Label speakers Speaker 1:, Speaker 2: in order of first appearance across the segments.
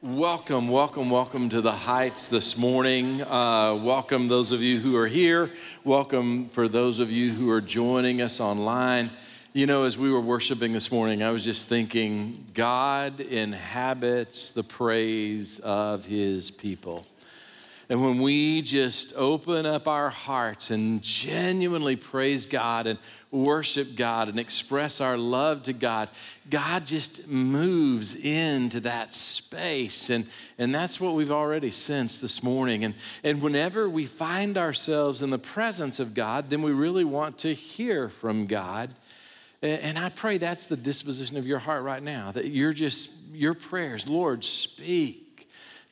Speaker 1: Welcome, welcome, welcome to the Heights this morning. Uh, welcome those of you who are here. Welcome for those of you who are joining us online. You know, as we were worshiping this morning, I was just thinking God inhabits the praise of his people. And when we just open up our hearts and genuinely praise God and worship God and express our love to God, God just moves into that space. And, and that's what we've already sensed this morning. And, and whenever we find ourselves in the presence of God, then we really want to hear from God. And I pray that's the disposition of your heart right now, that you're just, your prayers, Lord, speak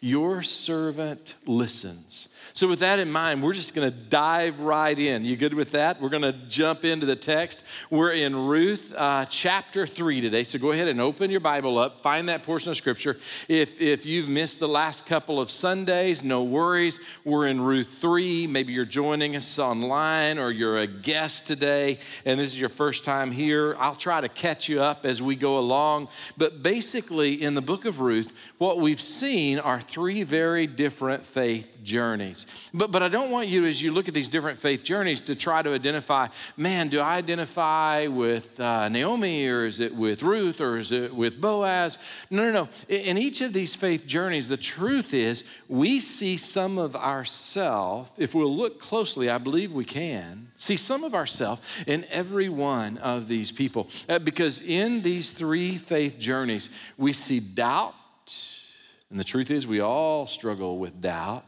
Speaker 1: your servant listens. So, with that in mind, we're just going to dive right in. You good with that? We're going to jump into the text. We're in Ruth uh, chapter 3 today. So, go ahead and open your Bible up, find that portion of Scripture. If, if you've missed the last couple of Sundays, no worries. We're in Ruth 3. Maybe you're joining us online or you're a guest today and this is your first time here. I'll try to catch you up as we go along. But basically, in the book of Ruth, what we've seen are three very different faith journeys. But, but I don't want you, as you look at these different faith journeys, to try to identify, man, do I identify with uh, Naomi or is it with Ruth or is it with Boaz? No, no, no. In each of these faith journeys, the truth is we see some of ourself, if we'll look closely, I believe we can, see some of ourself in every one of these people. Uh, because in these three faith journeys, we see doubt. And the truth is, we all struggle with doubt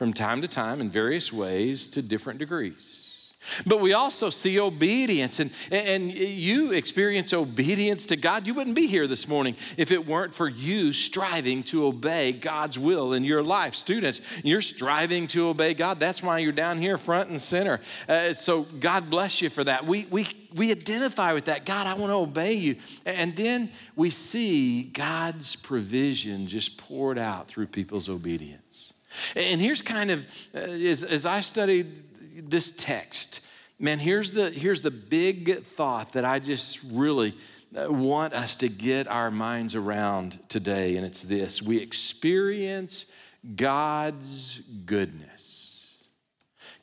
Speaker 1: from time to time in various ways to different degrees. But we also see obedience, and, and you experience obedience to God. You wouldn't be here this morning if it weren't for you striving to obey God's will in your life. Students, you're striving to obey God. That's why you're down here front and center. Uh, so God bless you for that. We, we, we identify with that. God, I want to obey you. And then we see God's provision just poured out through people's obedience. And here's kind of, uh, as, as I studied this text, man, here's the, here's the big thought that I just really uh, want us to get our minds around today, and it's this we experience God's goodness,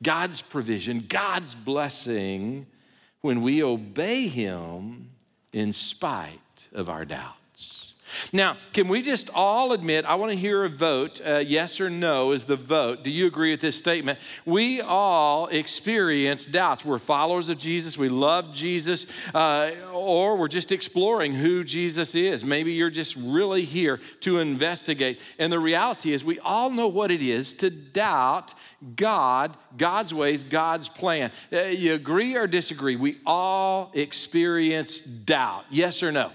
Speaker 1: God's provision, God's blessing when we obey Him in spite of our doubt. Now, can we just all admit? I want to hear a vote. Uh, yes or no is the vote. Do you agree with this statement? We all experience doubts. We're followers of Jesus, we love Jesus, uh, or we're just exploring who Jesus is. Maybe you're just really here to investigate. And the reality is, we all know what it is to doubt God, God's ways, God's plan. Uh, you agree or disagree? We all experience doubt. Yes or no?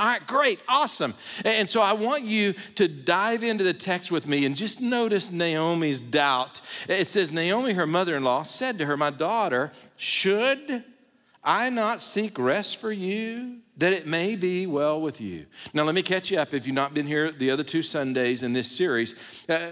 Speaker 1: All right, great, awesome. And so I want you to dive into the text with me and just notice Naomi's doubt. It says, Naomi, her mother in law, said to her, My daughter, should I not seek rest for you? That it may be well with you. Now, let me catch you up if you've not been here the other two Sundays in this series. Uh,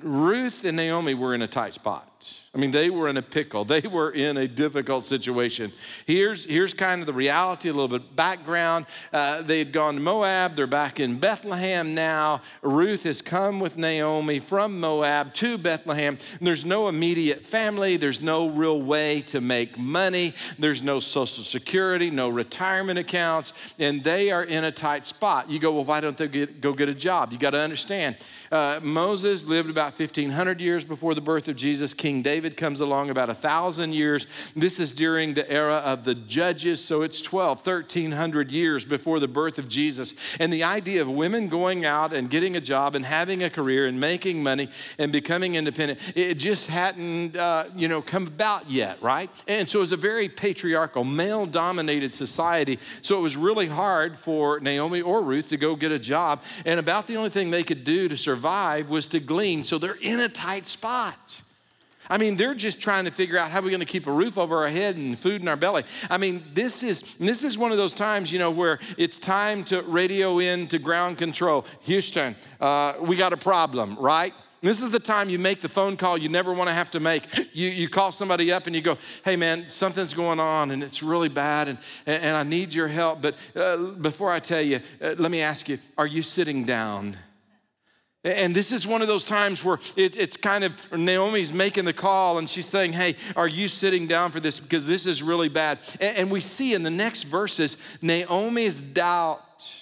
Speaker 1: Ruth and Naomi were in a tight spot. I mean, they were in a pickle. They were in a difficult situation. Here's, here's kind of the reality, a little bit background. Uh, they had gone to Moab. They're back in Bethlehem now. Ruth has come with Naomi from Moab to Bethlehem. There's no immediate family. There's no real way to make money. There's no social security, no retirement accounts, and they are in a tight spot. You go, well, why don't they get, go get a job? You got to understand. Uh, Moses lived about 1,500 years before the birth of Jesus. King David comes along about a thousand years. This is during the era of the judges, so it's 12, 1,300 years before the birth of Jesus. And the idea of women going out and getting a job and having a career and making money and becoming independent, it just hadn't, uh, you know, come about yet, right? And so it was a very patriarchal, male-dominated society. So it was really hard for Naomi or Ruth to go get a job. And about the only thing they could do to survive survive was to glean. So they're in a tight spot. I mean, they're just trying to figure out how we're going to keep a roof over our head and food in our belly. I mean, this is this is one of those times, you know, where it's time to radio in to ground control. Houston, uh, we got a problem, right? This is the time you make the phone call you never want to have to make. You, you call somebody up and you go, hey man, something's going on and it's really bad and, and I need your help. But uh, before I tell you, uh, let me ask you, are you sitting down? And this is one of those times where it, it's kind of Naomi's making the call and she's saying, Hey, are you sitting down for this? Because this is really bad. And, and we see in the next verses Naomi's doubt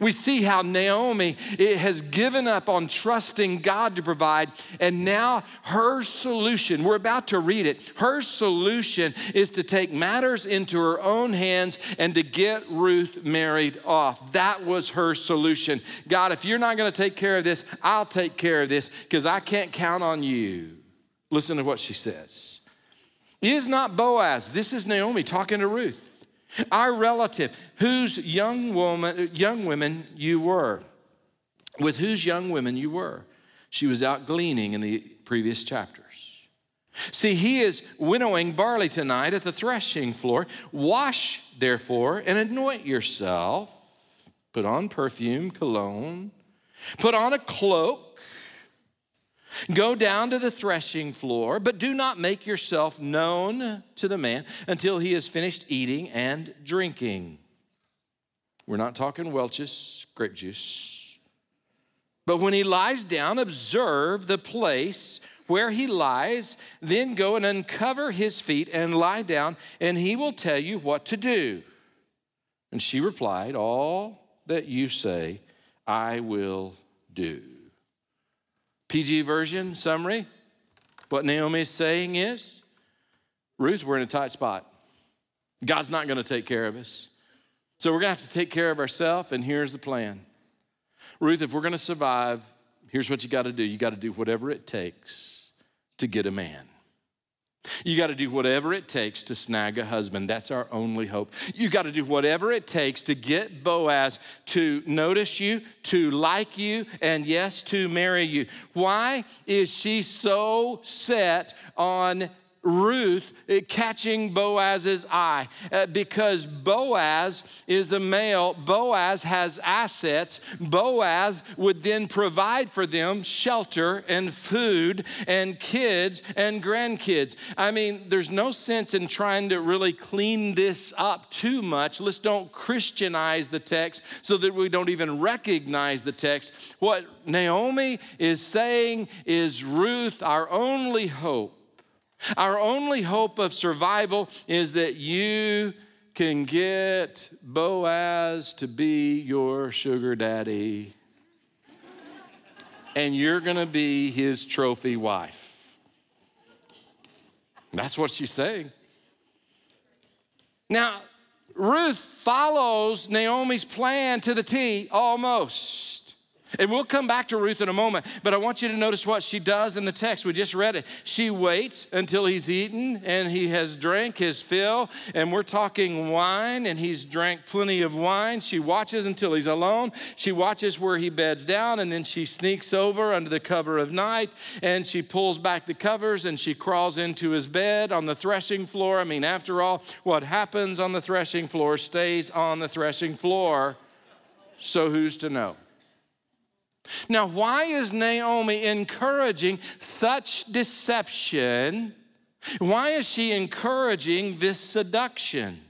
Speaker 1: we see how Naomi has given up on trusting God to provide, and now her solution, we're about to read it, her solution is to take matters into her own hands and to get Ruth married off. That was her solution. God, if you're not going to take care of this, I'll take care of this because I can't count on you. Listen to what she says. Is not Boaz, this is Naomi talking to Ruth. Our relative, whose young woman, young women you were, with whose young women you were. She was out gleaning in the previous chapters. See, he is winnowing barley tonight at the threshing floor. Wash, therefore, and anoint yourself. Put on perfume, cologne. Put on a cloak Go down to the threshing floor, but do not make yourself known to the man until he has finished eating and drinking. We're not talking Welch's grape juice. But when he lies down, observe the place where he lies, then go and uncover his feet and lie down, and he will tell you what to do. And she replied, All that you say, I will do. PG version summary what Naomi is saying is Ruth, we're in a tight spot. God's not going to take care of us. So we're going to have to take care of ourselves, and here's the plan. Ruth, if we're going to survive, here's what you got to do you got to do whatever it takes to get a man. You got to do whatever it takes to snag a husband. That's our only hope. You got to do whatever it takes to get Boaz to notice you, to like you, and yes, to marry you. Why is she so set on Ruth eh, catching Boaz's eye uh, because Boaz is a male. Boaz has assets. Boaz would then provide for them shelter and food and kids and grandkids. I mean, there's no sense in trying to really clean this up too much. Let's don't Christianize the text so that we don't even recognize the text. What Naomi is saying is Ruth, our only hope our only hope of survival is that you can get Boaz to be your sugar daddy, and you're gonna be his trophy wife. That's what she's saying. Now, Ruth follows Naomi's plan to the T almost. And we'll come back to Ruth in a moment, but I want you to notice what she does in the text. We just read it. She waits until he's eaten and he has drank his fill, and we're talking wine, and he's drank plenty of wine. She watches until he's alone. She watches where he beds down, and then she sneaks over under the cover of night, and she pulls back the covers and she crawls into his bed on the threshing floor. I mean, after all, what happens on the threshing floor stays on the threshing floor. So who's to know? Now, why is Naomi encouraging such deception? Why is she encouraging this seduction?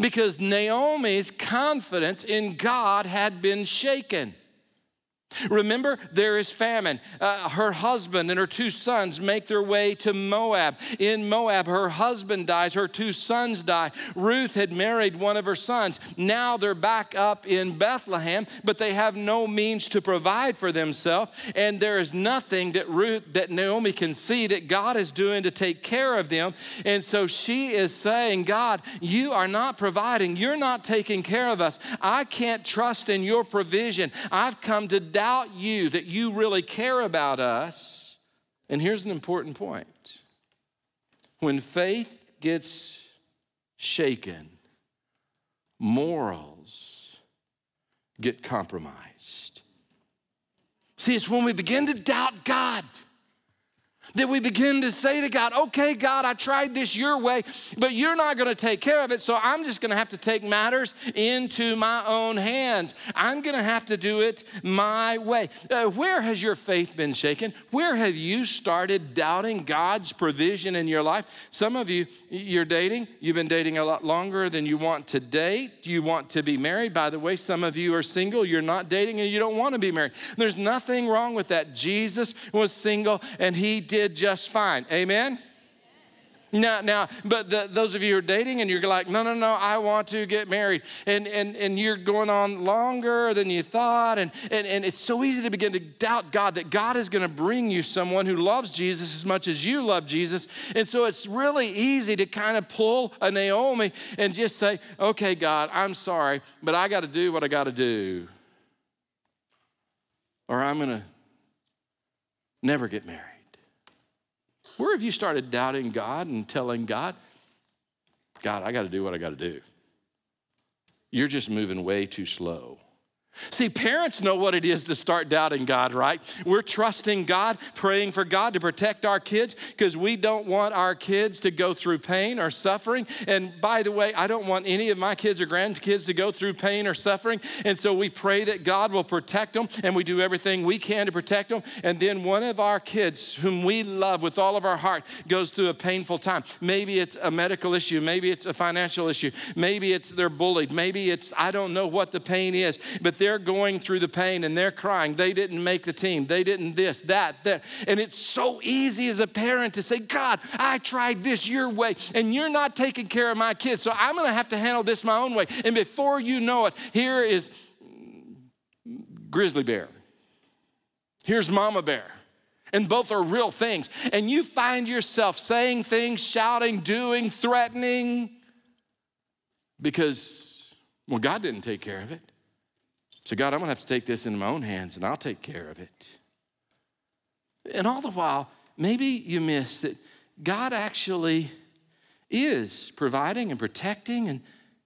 Speaker 1: Because Naomi's confidence in God had been shaken. Remember, there is famine. Uh, her husband and her two sons make their way to Moab. In Moab, her husband dies, her two sons die. Ruth had married one of her sons. Now they're back up in Bethlehem, but they have no means to provide for themselves. And there is nothing that Ruth, that Naomi can see that God is doing to take care of them. And so she is saying, God, you are not providing, you're not taking care of us. I can't trust in your provision. I've come to doubt you that you really care about us. And here's an important point when faith gets shaken, morals get compromised. See, it's when we begin to doubt God that we begin to say to God, okay, God, I tried this your way, but you're not going to take care of it, so I'm just going to have to take matters into my own hands. I'm going to have to do it my way. Uh, where has your faith been shaken? Where have you started doubting God's provision in your life? Some of you, you're dating, you've been dating a lot longer than you want to date. You want to be married. By the way, some of you are single, you're not dating, and you don't want to be married. There's nothing wrong with that. Jesus was single, and he did did just fine. Amen? Now, now, but the, those of you who are dating and you're like, no, no, no, I want to get married, and and and you're going on longer than you thought, and and, and it's so easy to begin to doubt God that God is going to bring you someone who loves Jesus as much as you love Jesus, and so it's really easy to kind of pull a Naomi and just say, okay, God, I'm sorry, but I got to do what I got to do, or I'm going to never get married. Where have you started doubting God and telling God, God, I got to do what I got to do? You're just moving way too slow. See, parents know what it is to start doubting God, right? We're trusting God, praying for God to protect our kids because we don't want our kids to go through pain or suffering. And by the way, I don't want any of my kids or grandkids to go through pain or suffering. And so we pray that God will protect them and we do everything we can to protect them. And then one of our kids, whom we love with all of our heart, goes through a painful time. Maybe it's a medical issue, maybe it's a financial issue, maybe it's they're bullied, maybe it's, I don't know what the pain is, but they're going through the pain and they're crying. They didn't make the team. They didn't this, that, that. And it's so easy as a parent to say, God, I tried this your way and you're not taking care of my kids. So I'm going to have to handle this my own way. And before you know it, here is grizzly bear. Here's mama bear. And both are real things. And you find yourself saying things, shouting, doing, threatening because, well, God didn't take care of it. So, God, I'm going to have to take this into my own hands and I'll take care of it. And all the while, maybe you miss that God actually is providing and protecting and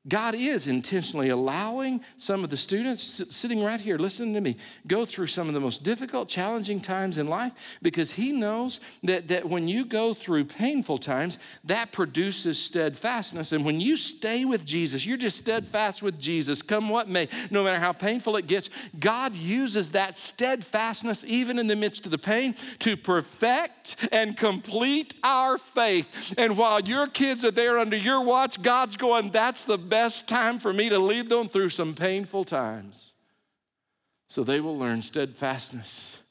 Speaker 1: God is intentionally allowing some of the students sitting right here, listening to me, go through some of the most difficult, challenging times in life because He knows that, that when you go through painful times, that produces steadfastness. And when you stay with Jesus, you're just steadfast with Jesus, come what may, no matter how painful it gets, God uses that steadfastness, even in the midst of the pain, to perfect and complete our faith. And while your kids are there under your watch, God's going, that's the best time for me to lead them through some painful times so they will learn steadfastness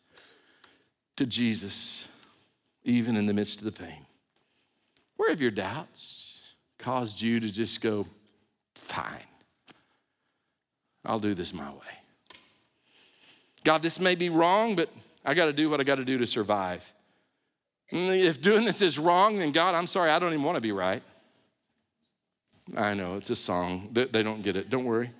Speaker 1: to Jesus, even in the midst of the pain. Where have your doubts caused you to just go, fine, I'll do this my way? God, this may be wrong, but I got to do what I got to do to survive. Mm, if doing this is wrong, then God, I'm sorry, I don't even want to be right. I know, it's a song. They don't get it. Don't worry.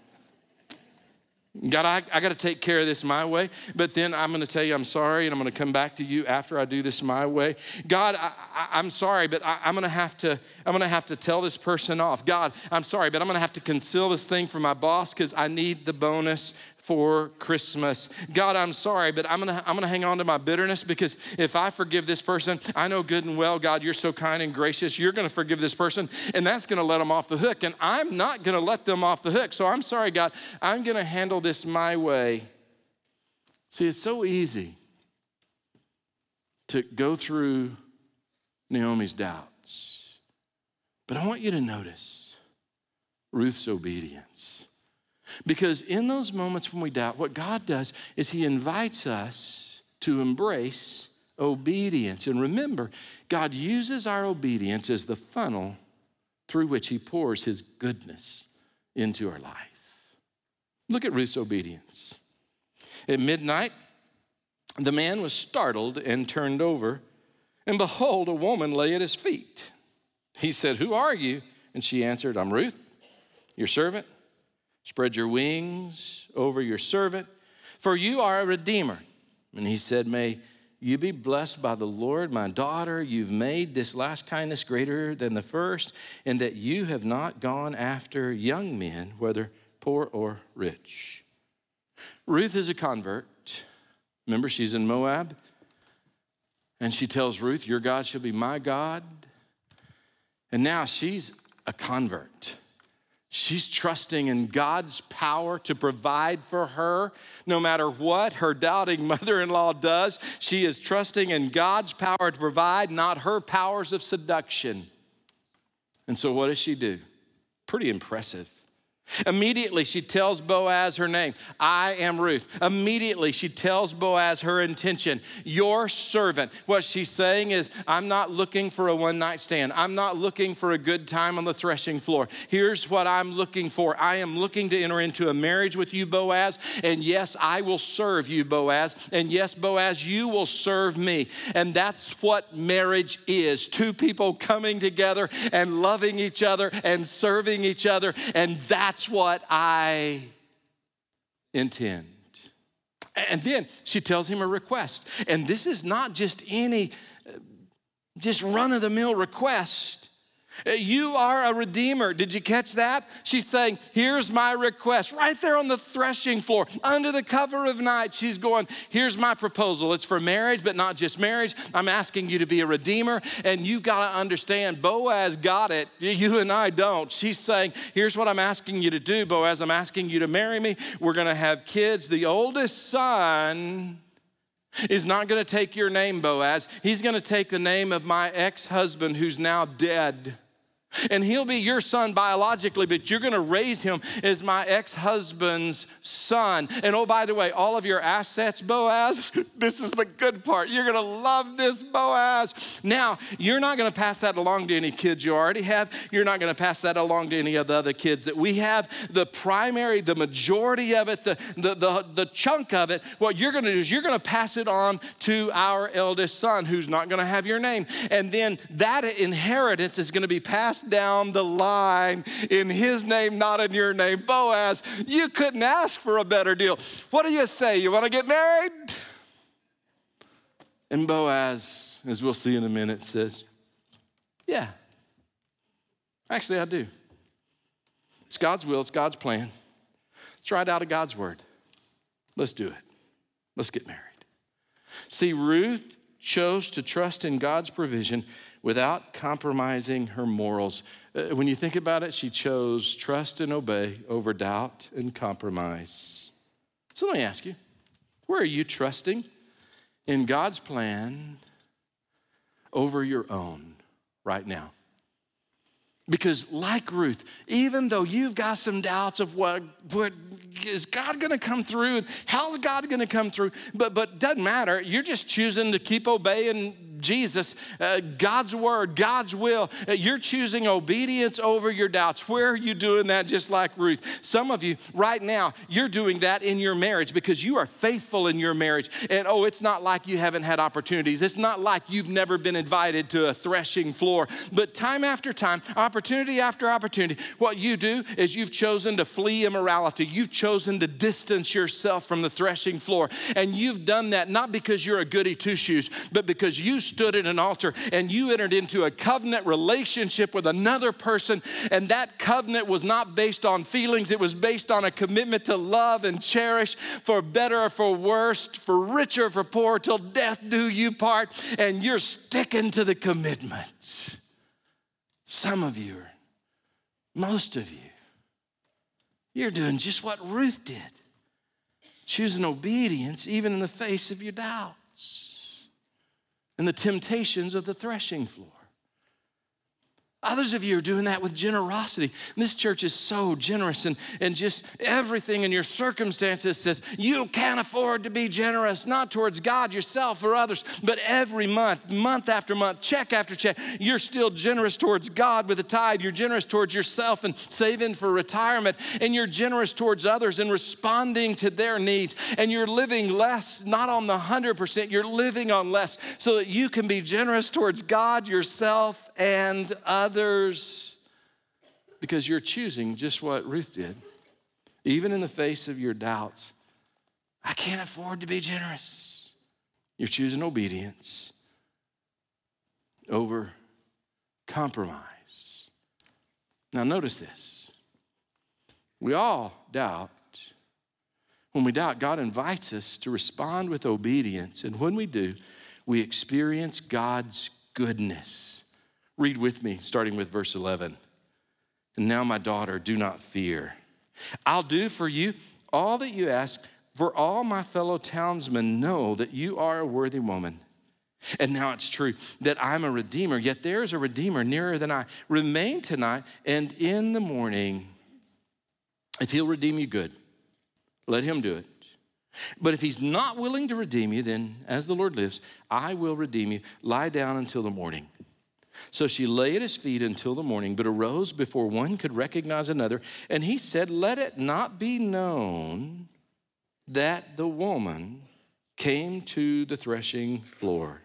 Speaker 1: God, I, I got to take care of this my way, but then I'm going to tell you I'm sorry, and I'm going to come back to you after I do this my way. God, I, am sorry, but I, am going to have to I'm going to have to tell this person off. God, I'm sorry, but I'm going to have to conceal this thing from my boss because I need the bonus for Christmas. God, I'm sorry, but I'm gonna, I'm gonna hang on to my bitterness because if I forgive this person, I know good and well, God, you're so kind and gracious. You're gonna forgive this person, and that's gonna let them off the hook. And I'm not gonna let them off the hook. So I'm sorry, God, I'm gonna handle this my way. See, it's so easy to go through Naomi's doubts. But I want you to notice Ruth's obedience. Because in those moments when we doubt, what God does is He invites us to embrace obedience. And remember, God uses our obedience as the funnel through which He pours His goodness into our life. Look at Ruth's obedience. At midnight, the man was startled and turned over, and behold, a woman lay at his feet. He said, Who are you? And she answered, I'm Ruth, your servant. Spread your wings over your servant, for you are a redeemer. And he said, May you be blessed by the Lord, my daughter. You've made this last kindness greater than the first, and that you have not gone after young men, whether poor or rich. Ruth is a convert. Remember, she's in Moab. And she tells Ruth, Your God shall be my God. And now she's a convert. She's trusting in God's power to provide for her no matter what her doubting mother in law does. She is trusting in God's power to provide, not her powers of seduction. And so, what does she do? Pretty impressive. Immediately, she tells Boaz her name. I am Ruth. Immediately, she tells Boaz her intention. Your servant. What she's saying is, I'm not looking for a one night stand. I'm not looking for a good time on the threshing floor. Here's what I'm looking for I am looking to enter into a marriage with you, Boaz. And yes, I will serve you, Boaz. And yes, Boaz, you will serve me. And that's what marriage is two people coming together and loving each other and serving each other. And that's that's what I intend. And then she tells him a request. And this is not just any uh, just run of the mill request. Uh, you are a redeemer. Did you catch that? She's saying, Here's my request. Right there on the threshing floor, under the cover of night, she's going, Here's my proposal. It's for marriage, but not just marriage. I'm asking you to be a redeemer. And you've got to understand, Boaz got it. You and I don't. She's saying, Here's what I'm asking you to do, Boaz. I'm asking you to marry me. We're going to have kids. The oldest son is not going to take your name, Boaz. He's going to take the name of my ex husband who's now dead. And he'll be your son biologically, but you're gonna raise him as my ex husband's son. And oh, by the way, all of your assets, Boaz, this is the good part. You're gonna love this, Boaz. Now, you're not gonna pass that along to any kids you already have. You're not gonna pass that along to any of the other kids that we have. The primary, the majority of it, the, the, the, the chunk of it, what you're gonna do is you're gonna pass it on to our eldest son who's not gonna have your name. And then that inheritance is gonna be passed down the line in his name, not in your name. Boaz, you couldn't ask for a better deal. What do you say? You want to get married? And Boaz, as we'll see in a minute, says, Yeah, actually, I do. It's God's will, it's God's plan. It's right out of God's word. Let's do it. Let's get married. See, Ruth chose to trust in God's provision without compromising her morals. Uh, when you think about it, she chose trust and obey over doubt and compromise. So let me ask you where are you trusting in God's plan over your own right now? Because, like Ruth, even though you've got some doubts of what, what is God gonna come through how's God gonna come through, but but doesn't matter. You're just choosing to keep obeying Jesus, uh, God's word, God's will. Uh, you're choosing obedience over your doubts. Where are you doing that just like Ruth? Some of you right now, you're doing that in your marriage because you are faithful in your marriage. And oh, it's not like you haven't had opportunities. It's not like you've never been invited to a threshing floor. But time after time, opportunity after opportunity, what you do is you've chosen to flee immorality. You've chosen to distance yourself from the threshing floor. And you've done that not because you're a goody two shoes, but because you stood at an altar and you entered into a covenant relationship with another person, and that covenant was not based on feelings, it was based on a commitment to love and cherish for better or for worse, for richer or for poor, till death do you part, and you're sticking to the commitment. Some of you, most of you, you're doing just what Ruth did choosing obedience even in the face of your doubts and the temptations of the threshing floor. Others of you are doing that with generosity. This church is so generous, and, and just everything in your circumstances says you can't afford to be generous, not towards God, yourself, or others, but every month, month after month, check after check, you're still generous towards God with a tithe. You're generous towards yourself and saving for retirement, and you're generous towards others and responding to their needs. And you're living less, not on the 100%, you're living on less so that you can be generous towards God, yourself, and others because you're choosing just what Ruth did, even in the face of your doubts. I can't afford to be generous. You're choosing obedience over compromise. Now, notice this. We all doubt. When we doubt, God invites us to respond with obedience. And when we do, we experience God's goodness. Read with me, starting with verse 11. And now, my daughter, do not fear. I'll do for you all that you ask, for all my fellow townsmen know that you are a worthy woman. And now it's true that I'm a redeemer, yet there is a redeemer nearer than I. Remain tonight, and in the morning, if he'll redeem you, good. Let him do it. But if he's not willing to redeem you, then as the Lord lives, I will redeem you. Lie down until the morning. So she lay at his feet until the morning, but arose before one could recognize another. And he said, Let it not be known that the woman came to the threshing floor.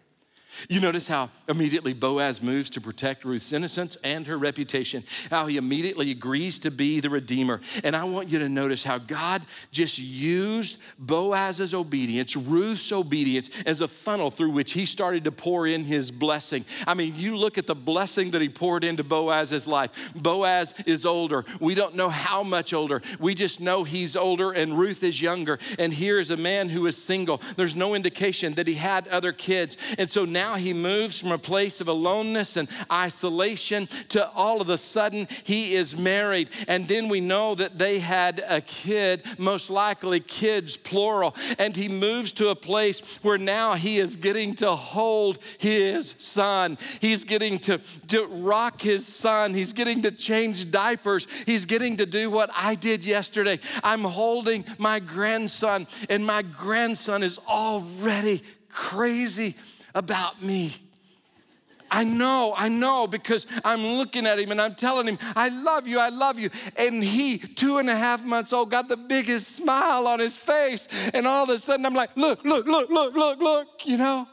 Speaker 1: You notice how immediately Boaz moves to protect Ruth's innocence and her reputation, how he immediately agrees to be the Redeemer. And I want you to notice how God just used Boaz's obedience, Ruth's obedience, as a funnel through which he started to pour in his blessing. I mean, you look at the blessing that he poured into Boaz's life. Boaz is older. We don't know how much older. We just know he's older and Ruth is younger. And here is a man who is single. There's no indication that he had other kids. And so now now he moves from a place of aloneness and isolation to all of a sudden he is married. And then we know that they had a kid, most likely kids, plural. And he moves to a place where now he is getting to hold his son. He's getting to, to rock his son. He's getting to change diapers. He's getting to do what I did yesterday. I'm holding my grandson, and my grandson is already crazy about me. I know, I know, because I'm looking at him and I'm telling him, I love you, I love you. And he, two and a half months old, got the biggest smile on his face. And all of a sudden, I'm like, look, look, look, look, look, look, you know?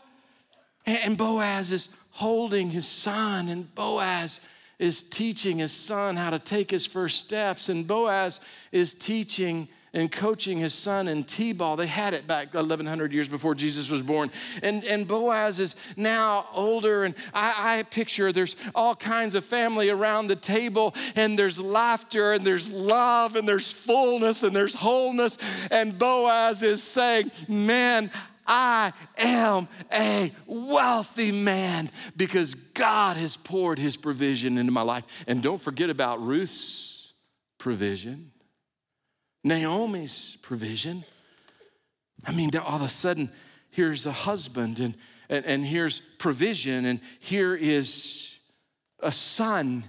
Speaker 1: And Boaz is holding his son, and Boaz is teaching his son how to take his first steps, and Boaz is teaching and coaching his son in t-ball. They had it back 1,100 years before Jesus was born. And, and Boaz is now older, and I, I picture there's all kinds of family around the table, and there's laughter, and there's love, and there's fullness, and there's wholeness. And Boaz is saying, Man, I am a wealthy man because God has poured his provision into my life. And don't forget about Ruth's provision. Naomi's provision. I mean, all of a sudden, here's a husband, and, and, and here's provision, and here is a son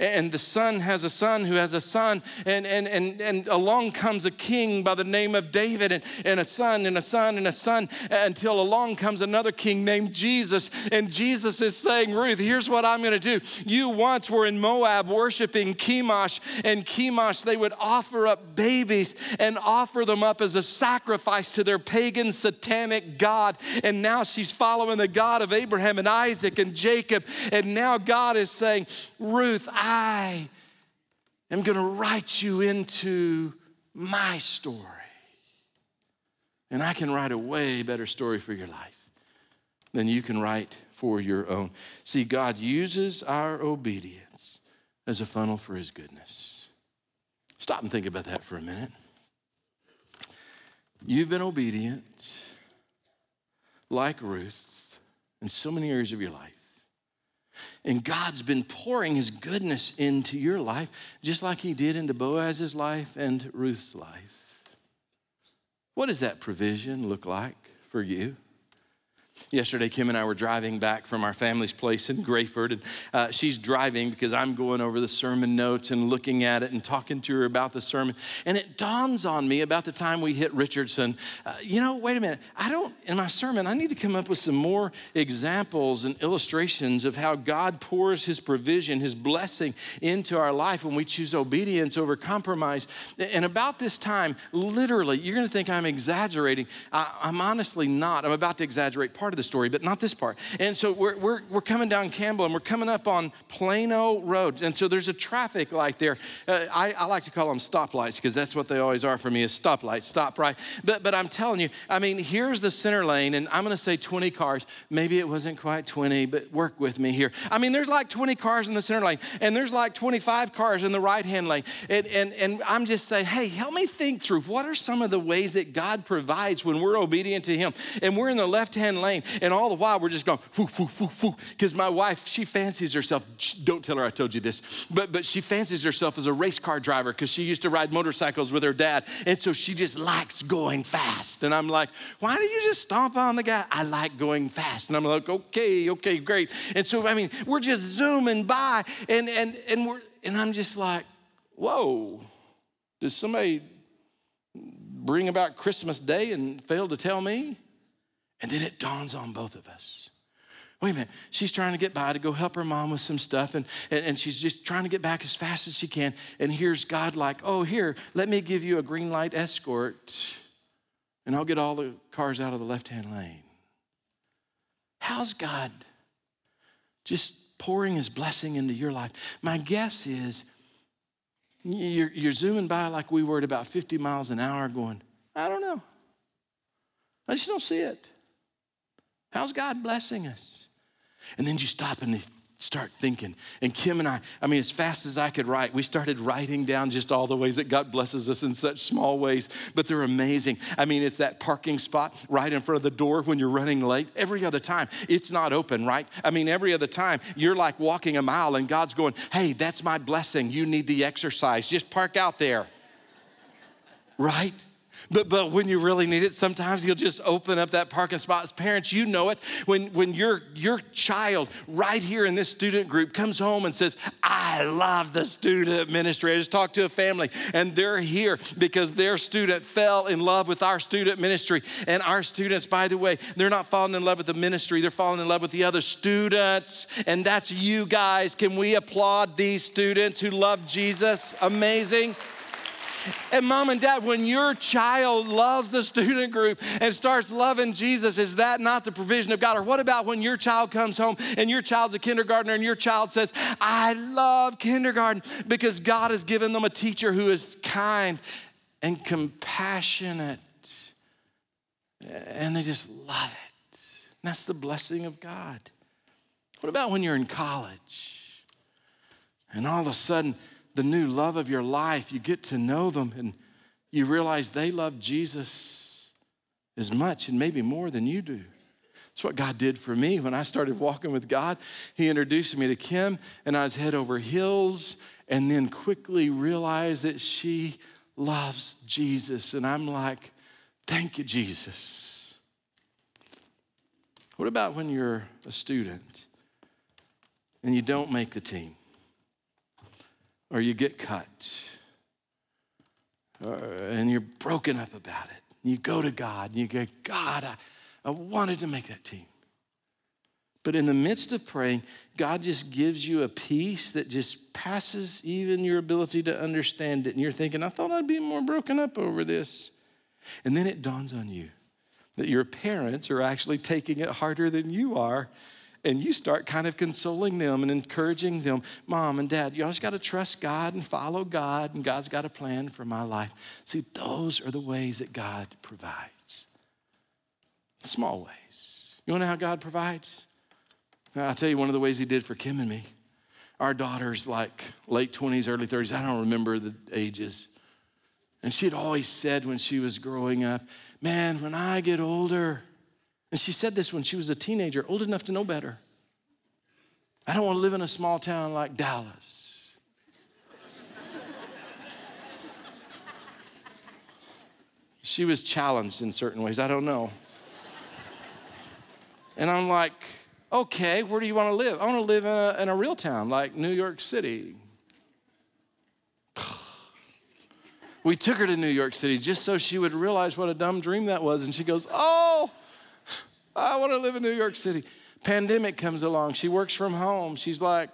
Speaker 1: and the son has a son who has a son, and, and, and, and along comes a king by the name of David, and, and a son, and a son, and a son, until along comes another king named Jesus. And Jesus is saying, Ruth, here's what I'm gonna do. You once were in Moab worshiping Chemosh, and Chemosh, they would offer up babies and offer them up as a sacrifice to their pagan satanic God. And now she's following the God of Abraham and Isaac and Jacob. And now God is saying, Ruth, I am going to write you into my story. And I can write a way better story for your life than you can write for your own. See, God uses our obedience as a funnel for his goodness. Stop and think about that for a minute. You've been obedient like Ruth in so many areas of your life. And God's been pouring his goodness into your life, just like he did into Boaz's life and Ruth's life. What does that provision look like for you? Yesterday, Kim and I were driving back from our family's place in Graford, and uh, she's driving because I'm going over the sermon notes and looking at it and talking to her about the sermon. And it dawns on me about the time we hit Richardson. Uh, you know, wait a minute. I don't, in my sermon, I need to come up with some more examples and illustrations of how God pours His provision, His blessing into our life when we choose obedience over compromise. And about this time, literally, you're going to think I'm exaggerating. I, I'm honestly not. I'm about to exaggerate part part of the story, but not this part. And so we're, we're, we're coming down Campbell and we're coming up on Plano Road. And so there's a traffic light there. Uh, I, I like to call them stoplights because that's what they always are for me is stoplights, stop right. But, but I'm telling you, I mean, here's the center lane, and I'm going to say 20 cars. Maybe it wasn't quite 20, but work with me here. I mean, there's like 20 cars in the center lane, and there's like 25 cars in the right hand lane. And, and, and I'm just saying, hey, help me think through what are some of the ways that God provides when we're obedient to Him. And we're in the left hand lane And all the while, we're just going, because my wife, she fancies herself, don't tell her I told you this, but, but she fancies herself as a race car driver because she used to ride motorcycles with her dad. And so she just likes going fast. And I'm like, why don't you just stomp on the guy? I like going fast. And I'm like, okay, okay, great. And so, I mean, we're just zooming by and, and, and, we're, and I'm just like, whoa, does somebody bring about Christmas Day and fail to tell me? And then it dawns on both of us. Wait a minute, she's trying to get by to go help her mom with some stuff, and, and, and, she's just trying to get back as fast as she can. And here's God like, oh, here, let me give you a green light escort, and I'll get all the cars out of the left hand lane. How's God just pouring his blessing into your life? My guess is you're, you're zooming by like we were at about 50 miles an hour, going, I don't know. I just don't see it. How's God blessing us? And then you stop and start thinking. And Kim and I, I mean, as fast as I could write, we started writing down just all the ways that God blesses us in such small ways, but they're amazing. I mean, it's that parking spot right in front of the door when you're running late. Every other time, it's not open, right? I mean, every other time, you're like walking a mile and God's going, hey, that's my blessing. You need the exercise. Just park out there. right? But, but when you really need it, sometimes you'll just open up that parking spot. Parents, you know it. When, when your, your child right here in this student group comes home and says, I love the student ministry. I just talked to a family and they're here because their student fell in love with our student ministry. And our students, by the way, they're not falling in love with the ministry, they're falling in love with the other students. And that's you guys. Can we applaud these students who love Jesus? Amazing. And mom and dad, when your child loves the student group and starts loving Jesus, is that not the provision of God? Or what about when your child comes home and your child's a kindergartner and your child says, I love kindergarten because God has given them a teacher who is kind and compassionate. And they just love it. And that's the blessing of God. What about when you're in college and all of a sudden, the new love of your life. You get to know them and you realize they love Jesus as much and maybe more than you do. That's what God did for me when I started walking with God. He introduced me to Kim, and I was head over heels, and then quickly realized that she loves Jesus. And I'm like, thank you, Jesus. What about when you're a student and you don't make the team? Or you get cut uh, and you're broken up about it. You go to God and you go, God, I, I wanted to make that team. But in the midst of praying, God just gives you a peace that just passes even your ability to understand it. And you're thinking, I thought I'd be more broken up over this. And then it dawns on you that your parents are actually taking it harder than you are and you start kind of consoling them and encouraging them mom and dad you always got to trust god and follow god and god's got a plan for my life. See those are the ways that god provides. Small ways. You want to know how god provides? I'll tell you one of the ways he did for kim and me. Our daughter's like late 20s early 30s i don't remember the ages. And she had always said when she was growing up man when i get older and she said this when she was a teenager, old enough to know better. I don't want to live in a small town like Dallas. she was challenged in certain ways, I don't know. And I'm like, okay, where do you want to live? I want to live in a, in a real town like New York City. we took her to New York City just so she would realize what a dumb dream that was. And she goes, oh, I want to live in New York City. Pandemic comes along. She works from home. She's like,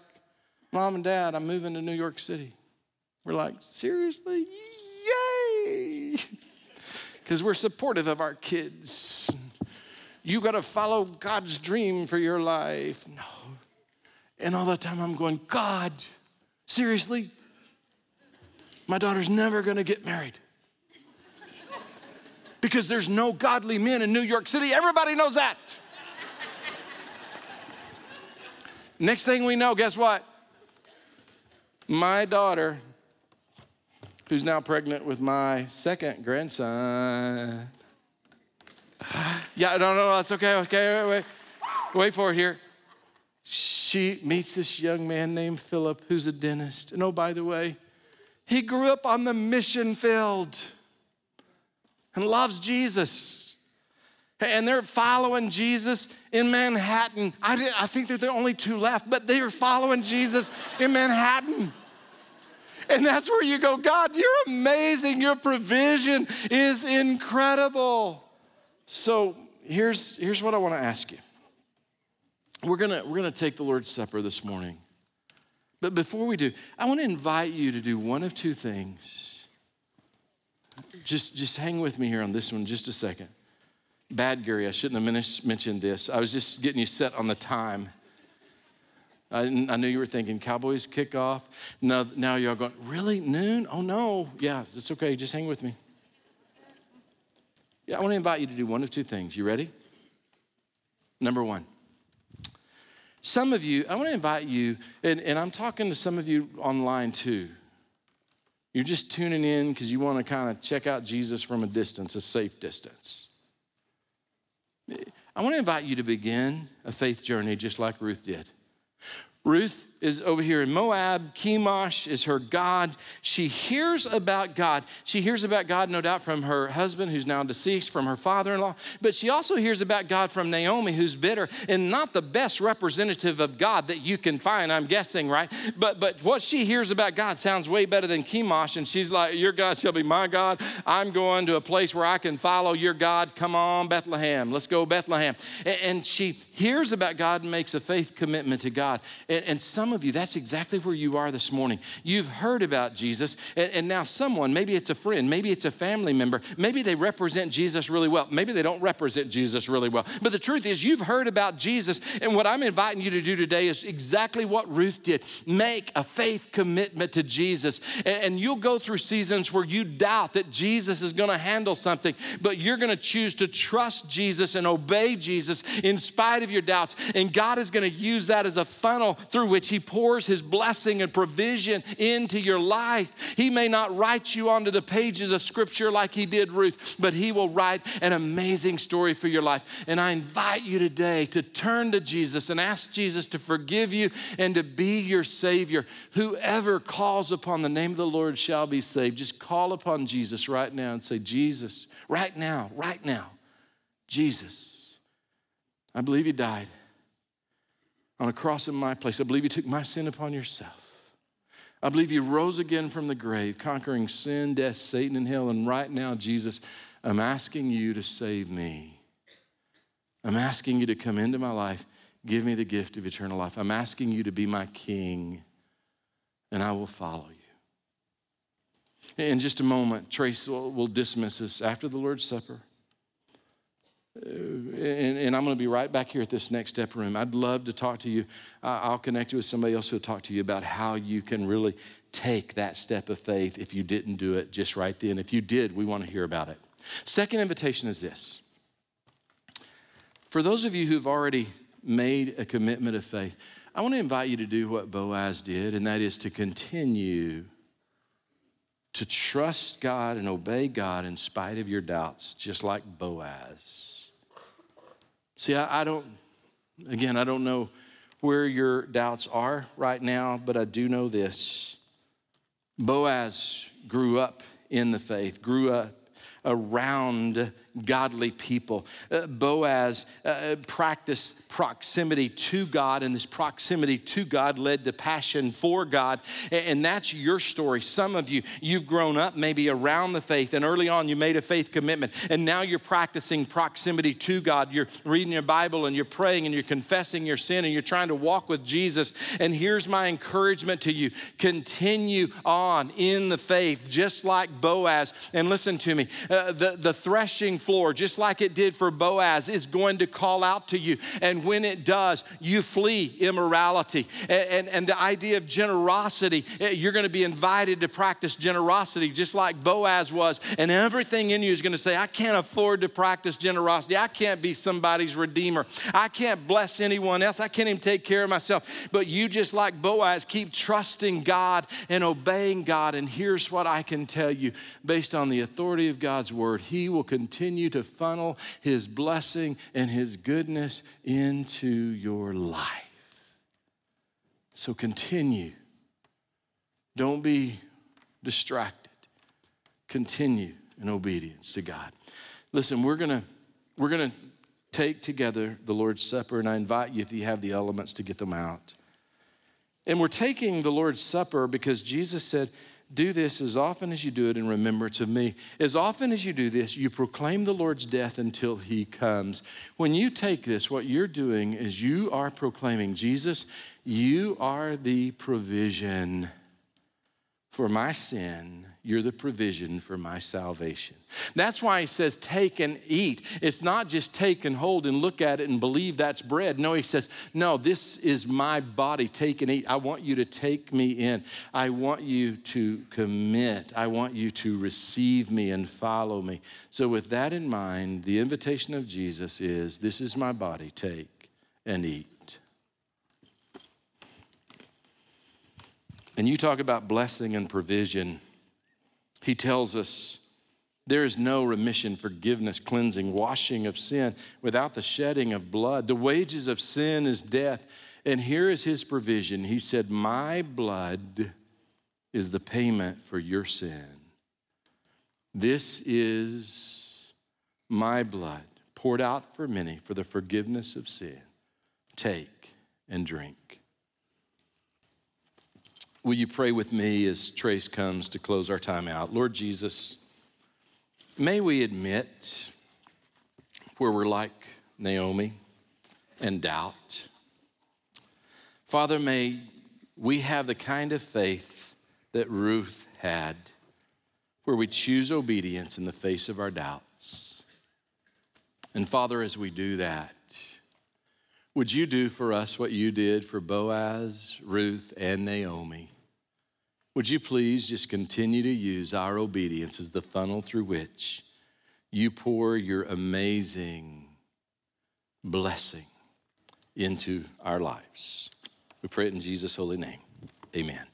Speaker 1: Mom and Dad, I'm moving to New York City. We're like, seriously? Yay! Because we're supportive of our kids. You got to follow God's dream for your life. No. And all the time I'm going, God, seriously? My daughter's never going to get married because there's no godly men in New York City. Everybody knows that. Next thing we know, guess what? My daughter, who's now pregnant with my second grandson, Yeah, no, no, that's okay. Okay, wait, wait. Wait for it here. She meets this young man named Philip who's a dentist. And oh, by the way, he grew up on the mission field and loves Jesus. And they're following Jesus in Manhattan. I, did, I think they're the only two left, but they are following Jesus in Manhattan. And that's where you go, God, you're amazing. Your provision is incredible. So here's, here's what I want to ask you. We're gonna, we're gonna take the Lord's Supper this morning. But before we do, I want to invite you to do one of two things. Just, just hang with me here on this one just a second. Bad, Gary, I shouldn't have mentioned this. I was just getting you set on the time. I, I knew you were thinking Cowboys kickoff. Now, now you're going, really? Noon? Oh, no. Yeah, it's okay. Just hang with me. Yeah, I want to invite you to do one of two things. You ready? Number one. Some of you, I want to invite you, and, and I'm talking to some of you online too. You're just tuning in because you want to kind of check out Jesus from a distance, a safe distance. I want to invite you to begin a faith journey just like Ruth did. Ruth is over here in Moab. Chemosh is her God. She hears about God. She hears about God, no doubt, from her husband, who's now deceased, from her father in law. But she also hears about God from Naomi, who's bitter and not the best representative of God that you can find, I'm guessing, right? But, but what she hears about God sounds way better than Chemosh. And she's like, Your God shall be my God. I'm going to a place where I can follow your God. Come on, Bethlehem. Let's go, Bethlehem. And, and she hears about God and makes a faith commitment to God. And, and some of you, that's exactly where you are this morning. You've heard about Jesus, and, and, now someone, maybe it's a friend, maybe it's a family member, maybe they represent Jesus really well, maybe they don't represent Jesus really well. But the truth is, you've heard about Jesus, and what I'm inviting you to do today is exactly what Ruth did make a faith commitment to Jesus. And, and you'll go through seasons where you doubt that Jesus is going to handle something, but you're going to choose to trust Jesus and obey Jesus in spite of your doubts. And God is going to use that as a funnel through which He pours His blessing and provision into your life. He may not write you onto the pages of Scripture like He did Ruth, but He will write an amazing story for your life. And I invite you today to turn to Jesus and ask Jesus to forgive you and to be your Savior. Whoever calls upon the name of the Lord shall be saved. Just call upon Jesus right now and say, Jesus, right now, right now, Jesus, I believe you died on a cross in my place. I believe you took my sin upon yourself. I believe you rose again from the grave, conquering sin, death, Satan, and hell. And right now, Jesus, I'm asking you to save me. I'm asking you to come into my life, give me the gift of eternal life. I'm asking you to be my king, and I will follow you. In just a moment, Trace will, will dismiss us after the Lord's Supper. And, and, I'm going to be right back here at this next step room. I'd love to talk to you. I'll connect you with somebody else who'll talk to you about how you can really take that step of faith if you didn't do it just right then. If you did, we want to hear about it. Second invitation is this for those of you who've already made a commitment of faith, I want to invite you to do what Boaz did, and that is to continue to trust God and obey God in spite of your doubts, just like Boaz. See, I, I don't, again, I don't know where your doubts are right now, but I do know this. Boaz grew up in the faith, grew up around godly people. Uh, Boaz uh, practiced proximity to God, and this proximity to God led to passion for God. And that's your story. Some of you, you've grown up maybe around the faith, and early on you made a faith commitment, and now you're practicing proximity to God. You're reading your Bible and you're praying and you're confessing your sin and you're trying to walk with Jesus. And here's my encouragement to you continue on in the faith, just like Boaz. And listen to me uh, the, the threshing floor, just like it did for Boaz, is going to call out to you. And when it does, you flee immorality. And, and, and the idea of generosity, eh, you're going to be invited to practice generosity just like Boaz was. And everything in you is going to say, I can't afford to practice generosity. I can't be somebody's redeemer. I can't bless anyone else. I can't even take care of myself. But you, just like Boaz, keep trusting God and obeying God. And here's what I can tell you based on the authority of God's word He will continue continue to funnel His blessing and His goodness into your life. So continue. Don't be distracted. Continue in obedience to God. Listen, we're going to we're going to take together the Lord's Supper and I invite you if you have the elements to get them out. And we're taking the Lord's Supper because Jesus said, do this as often as you do it in remembrance of me. As often as you do this, you proclaim the Lord's death until he comes. When you take this, what you're doing is you are proclaiming, Jesus, you are the provision for my sin, you're the provision for my salvation. That's why he says, take and eat. It's not just take and hold and look at it and believe that's bread. No, he says, no, this is my body. Take and eat. I want you to take me in. I want you to commit. I want you to receive me and follow me. So, with that in mind, the invitation of Jesus is, this is my body. Take and eat. And you talk about blessing and provision. He tells us there is no remission, forgiveness, cleansing, washing of sin without the shedding of blood. The wages of sin is death. And here is his provision. He said, My blood is the payment for your sin. This is my blood poured out for many for the forgiveness of sin. Take and drink. Will you pray with me as Trace comes to close our time out? Lord Jesus, may we admit where we're like Naomi and doubt. Father, may we have the kind of faith that Ruth had, where we choose obedience in the face of our doubts. And Father, as we do that, would you do for us what you did for Boaz, Ruth, and Naomi? Would you please just continue to use our obedience as the funnel through which you pour your amazing blessing into our lives? We pray it in Jesus' holy name. Amen.